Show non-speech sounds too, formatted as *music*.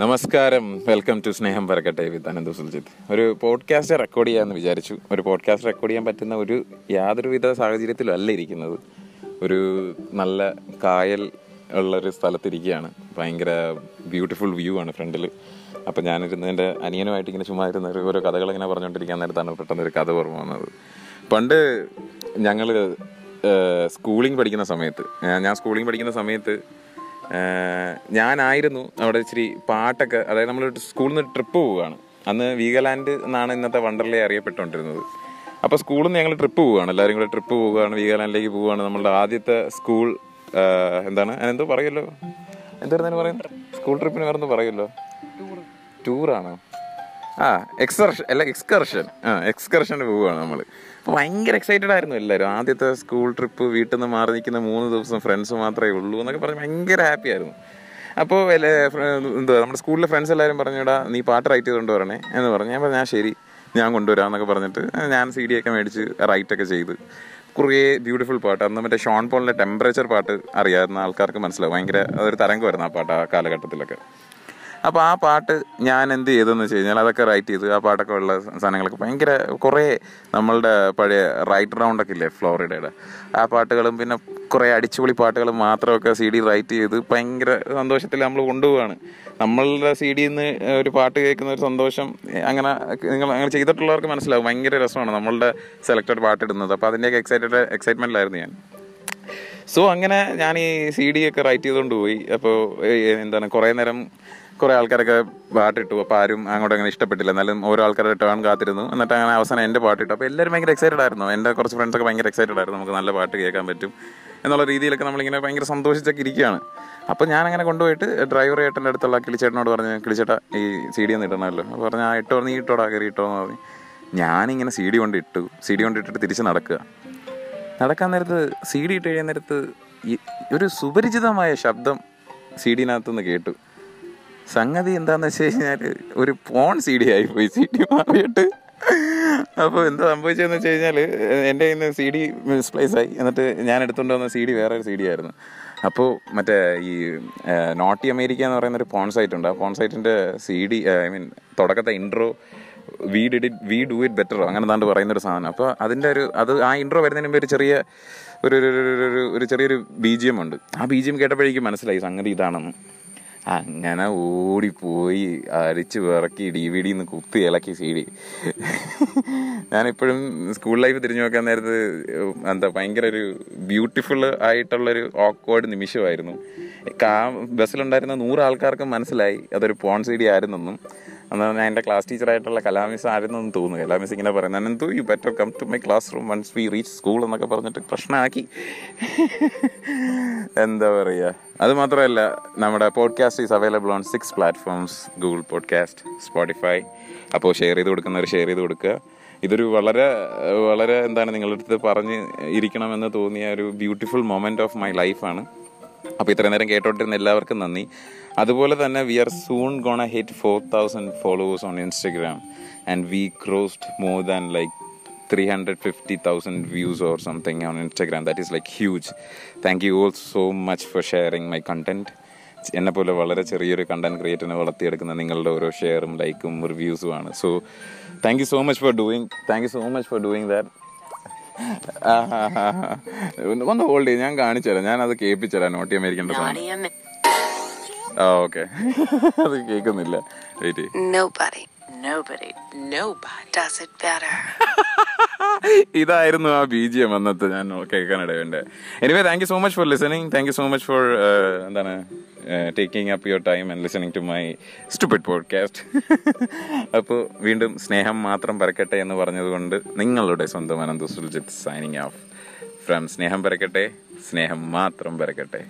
നമസ്കാരം. Welcome to സ്നേഹം പരക്കട്ടെ വിത്ത് അനന്ത് സുൽജിത്ത്. ഒരു പോഡ്കാസ്റ്റ് റെക്കോർഡ് ചെയ്യാമെന്ന് വിചാരിച്ചു. ഒരു പോഡ്കാസ്റ്റ് റെക്കോർഡ് ചെയ്യാൻ പറ്റുന്ന ഒരു യാതൊരുവിധ സാഹചര്യത്തിലും അല്ല ഇരിക്കുന്നത്. ഒരു നല്ല കായൽ ഉള്ളൊരു സ്ഥലത്തിരിക്കുകയാണ്. ഭയങ്കര ബ്യൂട്ടിഫുൾ വ്യൂ ആണ് ഫ്രണ്ടിൽ അപ്പോൾ ഞാനിരുന്ന് എന്റെ അനിയനുമായിട്ട് ഇങ്ങനെ ചുമ്മാ ഇരുന്ന ഒരു ഓരോ കഥകൾ ഇങ്ങനെ പറഞ്ഞുകൊണ്ടിരിക്കാൻ നേരത്താണ് പെട്ടെന്ന് ഒരു കഥ ഓർമ്മ വന്നത്. പണ്ട് ഞങ്ങൾ സ്കൂളിംഗ് പഠിക്കുന്ന സമയത്ത് ഞാൻ- സ്കൂളിംഗ് പഠിക്കുന്ന സമയത്ത് ഞാനായിരുന്നു അവിടെ ഇച്ചിരി പാട്ടൊക്കെ അതായത് നമ്മൾ സ്കൂളിൽ നിന്ന് ട്രിപ്പ് പോവുകയാണ്. അന്ന് വീഗലാൻഡ് എന്നാണ് ഇന്നത്തെ വണ്ടർലേ അറിയപ്പെട്ടുകൊണ്ടിരുന്നത്. അപ്പോൾ സ്കൂളിൽ നിന്ന് ഞങ്ങൾ ട്രിപ്പ് പോവുകയാണ്. എല്ലാവരും കൂടെ ട്രിപ്പ് പോവുകയാണ് വീഗലാൻഡിലേക്ക് പോവുകയാണ്. നമ്മളുടെ ആദ്യത്തെ സ്കൂൾ എന്താണ്? എന്തോ പറയുമല്ലോ? എന്തായിരുന്നു പറയുന്നത്? സ്കൂൾ ട്രിപ്പിന് വേറെ പറയുമല്ലോ? ടൂറാണോ? ആ എക്സ്കർഷൻ അല്ല എക്സ്കർഷൻ ആ എക്സ്കർഷന് പോവുകയാണ് നമ്മൾ അപ്പോൾ ഭയങ്കര എക്സൈറ്റഡ് ആയിരുന്നു എല്ലാവരും. ആദ്യത്തെ സ്കൂൾ ട്രിപ്പ് വീട്ടിൽ നിന്ന് മാറി നിൽക്കുന്ന മൂന്ന് ദിവസം ഫ്രണ്ട്സ് മാത്രമേ ഉള്ളൂ എന്നൊക്കെ പറഞ്ഞ് ഭയങ്കര ഹാപ്പി ആയിരുന്നു. അപ്പോൾ എന്താ നമ്മുടെ സ്കൂളിലെ ഫ്രണ്ട്സ് എല്ലാവരും പറഞ്ഞുവിടാ നീ പാട്ട് റൈറ്റ് ചെയ്തുകൊണ്ട് വരണേ എന്ന് പറഞ്ഞു. ഞാൻ ശരി ഞാൻ കൊണ്ടുവരാമെന്നൊക്കെ പറഞ്ഞിട്ട് ഞാൻ സി ഡി ഒക്കെ മേടിച്ച് റൈറ്റൊക്കെ ചെയ്ത്. കുറേ ബ്യൂട്ടിഫുൾ പാട്ട്. അന്ന് മറ്റേ ഷോൺ പോളിന്റെ ടെമ്പറേച്ചർ പാട്ട് അറിയാവുന്ന ആൾക്കാർക്ക് മനസ്സിലാവും. ഭയങ്കര അതൊരു തരംഗമായിരുന്നു ആ പാട്ട് ആ കാലഘട്ടത്തിലൊക്കെ. അപ്പോൾ ആ പാട്ട് ഞാൻ എന്ത് ചെയ്തെന്ന് വെച്ച് കഴിഞ്ഞാൽ അതൊക്കെ റൈറ്റ് ചെയ്തു ആ പാട്ടൊക്കെ ഉള്ള സാധനങ്ങളൊക്കെ ഭയങ്കര കുറേ നമ്മളുടെ പഴയ റൈറ്റ് റൗണ്ടൊക്കെ ഇല്ലേ ഫ്ലോറിഡയുടെ. ആ പാട്ടുകളും പിന്നെ കുറേ അടിച്ചുപൊളി പാട്ടുകളും മാത്രമൊക്കെ സി ഡി റൈറ്റ് ചെയ്ത് ഭയങ്കര സന്തോഷത്തിൽ നമ്മൾ കൊണ്ടുപോവാണ്. നമ്മളുടെ സി ഡിയിൽ നിന്ന് ഒരു പാട്ട് കേൾക്കുന്ന ഒരു സന്തോഷം അങ്ങനെ നിങ്ങൾ അങ്ങനെ ചെയ്തിട്ടുള്ളവർക്ക് മനസ്സിലാവും. ഭയങ്കര രസമാണ് നമ്മളുടെ സെലക്റ്റഡ് പാട്ട് ഇടുന്നത്. അപ്പോൾ അതിന്റെയൊക്കെ എക്സൈറ്റഡ് എക്സൈറ്റ്മെന്റിലായിരുന്നു ഞാൻ. സോ അങ്ങനെ ഞാൻ ഈ സി ഡി ഒക്കെ റൈറ്റ് ചെയ്തുകൊണ്ട് പോയി. അപ്പോൾ എന്താണ് കുറേ നേരം കുറേ ആൾക്കാരൊക്കെ പാട്ടിട്ടു. അപ്പോൾ ആരും അങ്ങോട്ട് അങ്ങനെ ഇഷ്ടപ്പെട്ടില്ല. എന്നാലും ഓരോ ആൾക്കാരുടെ ടേൺ കാത്തിരുന്നു. എന്നിട്ട് അങ്ങനെ അവസാനം എന്റെ പാട്ടിട്ടു അപ്പോൾ എല്ലാവരും ഭയങ്കര എക്സൈറ്റഡ് ആയിരുന്നു. എന്റെ കുറച്ച് ഫ്രണ്ട്സൊക്കെ ഭയങ്കര എക്സൈറ്റഡ് ആയിരുന്നു. നമുക്ക് നല്ല പാട്ട് കേൾക്കാൻ പറ്റും എന്നുള്ള രീതിയിലൊക്കെ നമ്മളിങ്ങനെ ഭയങ്കര സന്തോഷിച്ചൊക്കെ ഇരിക്കുകയാണ്. അപ്പോൾ ഞാൻ അങ്ങനെ കൊണ്ടുപോയിട്ട് ഡ്രൈവർ ഏട്ടന്റെ അടുത്തുള്ള കിളിച്ചേട്ടനോട് പറഞ്ഞു കിളിച്ചേട്ടാ ഈ സി ഡി ഒന്ന് ഇടണമല്ലോ. അപ്പോൾ പറഞ്ഞു ആ ഇട്ടോ നീ ഇട്ടോടാ കയറി ഇട്ടോ എന്ന് ഞാനിങ്ങനെ സി ഡി കൊണ്ട് ഇട്ടു. സി ഡി കൊണ്ട് ഇട്ടിട്ട് തിരിച്ച് നടക്കുക. നടക്കാൻ നേരത്ത് സി ഡി ഇട്ട് കഴിയാൻ നേരത്ത് ഒരു സുപരിചിതമായ ശബ്ദം സി ഡിനകത്തുനിന്ന് കേട്ടു. സംഗതി എന്താന്ന് വെച്ച് കഴിഞ്ഞാൽ ഒരു പോൺ സി ഡി ആയിപ്പോയി സി ഡി മാറിയിട്ട്. അപ്പോൾ എന്താ സംഭവിച്ചതെന്ന് വെച്ച് കഴിഞ്ഞാൽ എന്റെ കയ്യിൽ നിന്ന് സി ഡി മിസ്പ്ലേസ് ആയി. എന്നിട്ട് ഞാൻ എടുത്തുകൊണ്ട് വന്ന സി ഡി വേറെ ഒരു സി ഡി ആയിരുന്നു. അപ്പോൾ മറ്റേ ഈ നോട്ടി അമേരിക്ക എന്ന് പറയുന്ന ഒരു പോൺ സൈറ്റ് ഉണ്ട്. ആ പോൺ സൈറ്റിന്റെ C D I mean തുടക്കത്തെ intro we did it we do it better അങ്ങനെ താണ്ട് പറയുന്ന ഒരു സാധനം. അപ്പോൾ അതിന്റെ ഒരു അത് ആ ഇൻട്രോ വരുന്നതിന് മുമ്പ് ഒരു ചെറിയ ഒരു ഒരു ചെറിയൊരു ബി ജി എം ഉണ്ട്. ആ ബി ജി എം കേട്ടപ്പോഴേക്കും മനസ്സിലായി സംഗതി ഇതാണെന്ന്. അങ്ങനെ ഓടിപ്പോയി അരിച്ച് വിറക്കി ഡി വി ഡിന്ന് കുത്തി ഇളക്കി സി ഡി. ഞാനിപ്പോഴും സ്കൂൾ ലൈഫ് തിരിഞ്ഞു നോക്കാൻ നേരത്ത് എന്താ ഭയങ്കര ഒരു ബ്യൂട്ടിഫുൾ ആയിട്ടുള്ളൊരു ഓക്വേർഡ് നിമിഷമായിരുന്നു. കാ ബസ്സിലുണ്ടായിരുന്ന നൂറ് ആൾക്കാർക്കും മനസ്സിലായി. അതൊരു പോൺ സി ഡി ആയിരുന്നെന്നും. അന്ന് ഞാൻ എന്റെ ക്ലാസ് ടീച്ചറായിട്ടുള്ള കലാമിസ് ആയിരുന്നെന്ന് തോന്നുന്നു കലാമിസ് ഇങ്ങനെ പറയുന്നത് Ananthu you better come to my classroom once we reach school എന്നൊക്കെ പറഞ്ഞിട്ട് പ്രശ്നമാക്കി. എന്താ പറയുക അത് മാത്രമല്ല നമ്മുടെ podcast is available on six platforms Google podcast Spotify അപ്പോൾ ഷെയർ ചെയ്ത് കൊടുക്കുന്നവർ ഷെയർ ചെയ്ത് കൊടുക്കുക. ഇതൊരു വളരെ വളരെ എന്താണ് നിങ്ങളുടെ അടുത്ത് പറഞ്ഞ് ഇരിക്കണമെന്ന് തോന്നിയ ഒരു ബ്യൂട്ടിഫുൾ മൊമെന്റ് ഓഫ് മൈ ലൈഫാണ് അപ്പോൾ ഇത്രയും നേരം കേട്ടോണ്ടിരുന്ന എല്ലാവർക്കും നന്ദി. അതുപോലെ തന്നെ we are soon gonna hit four thousand followers on Instagram and we crossed more than like three hundred fifty thousand views or something on Instagram that is like huge thank you all so much for sharing my content എന്നെ പോലെ വളരെ ചെറിയൊരു content ക്രിയേറ്ററിനെ വളർത്തിയെടുക്കുന്ന നിങ്ങളുടെ ഓരോ ഷെയറും ലൈക്കും റിവ്യൂസും ആണ്. So thank you so much for doing thank you so much for doing that ഒന്ന് ഹോൾഡ് ചെയ്യും. ഞാൻ കാണിച്ചുതരാം. ഞാൻ അത് കേൾപ്പിച്ചുതരാം നോട്ടി അമേരിക്കേണ്ട സാധനം ആ ഓക്കെ *laughs* അത് കേൾക്കുന്നില്ല. Wait Nobody, nobody, nobody does it better. *laughs* ഇതായിരുന്നു ആ ബി ജി എം അന്നത്തെ ഞാൻ കേൾക്കാനിടയുണ്ട് anyway thank you so much for listening thank you so much for എന്താണ് taking up your time and listening to my stupid podcast അപ്പോൾ വീണ്ടും സ്നേഹം മാത്രം പരക്കട്ടെ എന്ന് പറഞ്ഞതുകൊണ്ട് നിങ്ങളുടെ സ്വന്തം Anantha Suljith signing off from സ്നേഹം പരക്കട്ടെ സ്നേഹം മാത്രം പരക്കട്ടെ.